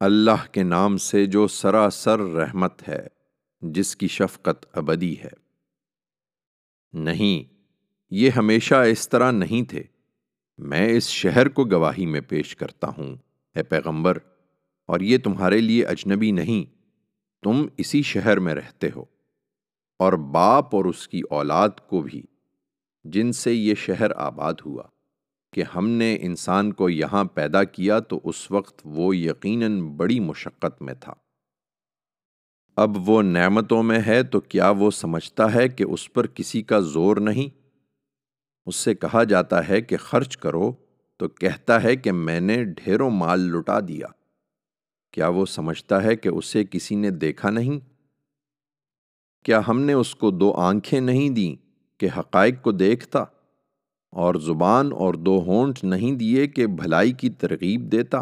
اللہ کے نام سے جو سراسر رحمت ہے، جس کی شفقت ابدی ہے۔ نہیں، یہ ہمیشہ اس طرح نہیں تھے۔ میں اس شہر کو گواہی میں پیش کرتا ہوں، اے پیغمبر، اور یہ تمہارے لیے اجنبی نہیں، تم اسی شہر میں رہتے ہو۔ اور باپ اور اس کی اولاد کو بھی، جن سے یہ شہر آباد ہوا۔ کہ ہم نے انسان کو یہاں پیدا کیا تو اس وقت وہ یقیناً بڑی مشقت میں تھا۔ اب وہ نعمتوں میں ہے تو کیا وہ سمجھتا ہے کہ اس پر کسی کا زور نہیں؟ اس سے کہا جاتا ہے کہ خرچ کرو تو کہتا ہے کہ میں نے ڈھیروں مال لٹا دیا۔ کیا وہ سمجھتا ہے کہ اسے کسی نے دیکھا نہیں؟ کیا ہم نے اس کو دو آنکھیں نہیں دیں کہ حقائق کو دیکھتا؟ اور زبان اور دو ہونٹ نہیں دیے کہ بھلائی کی ترغیب دیتا۔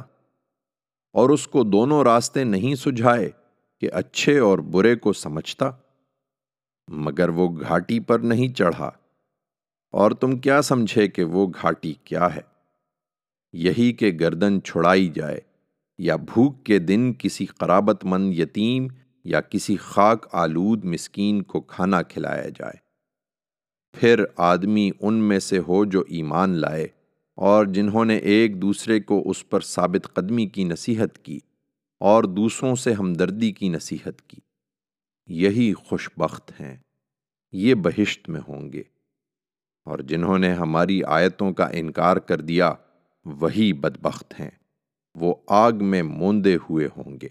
اور اس کو دونوں راستے نہیں سجھائے کہ اچھے اور برے کو سمجھتا۔ مگر وہ گھاٹی پر نہیں چڑھا۔ اور تم کیا سمجھے کہ وہ گھاٹی کیا ہے؟ یہی کہ گردن چھڑائی جائے یا بھوک کے دن کسی قرابت مند یتیم یا کسی خاک آلود مسکین کو کھانا کھلایا جائے۔ پھر آدمی ان میں سے ہو جو ایمان لائے اور جنہوں نے ایک دوسرے کو اس پر ثابت قدمی کی نصیحت کی اور دوسروں سے ہمدردی کی نصیحت کی۔ یہی خوش بخت ہیں، یہ بہشت میں ہوں گے۔ اور جنہوں نے ہماری آیتوں کا انکار کر دیا، وہی بدبخت ہیں۔ وہ آگ میں موندے ہوئے ہوں گے۔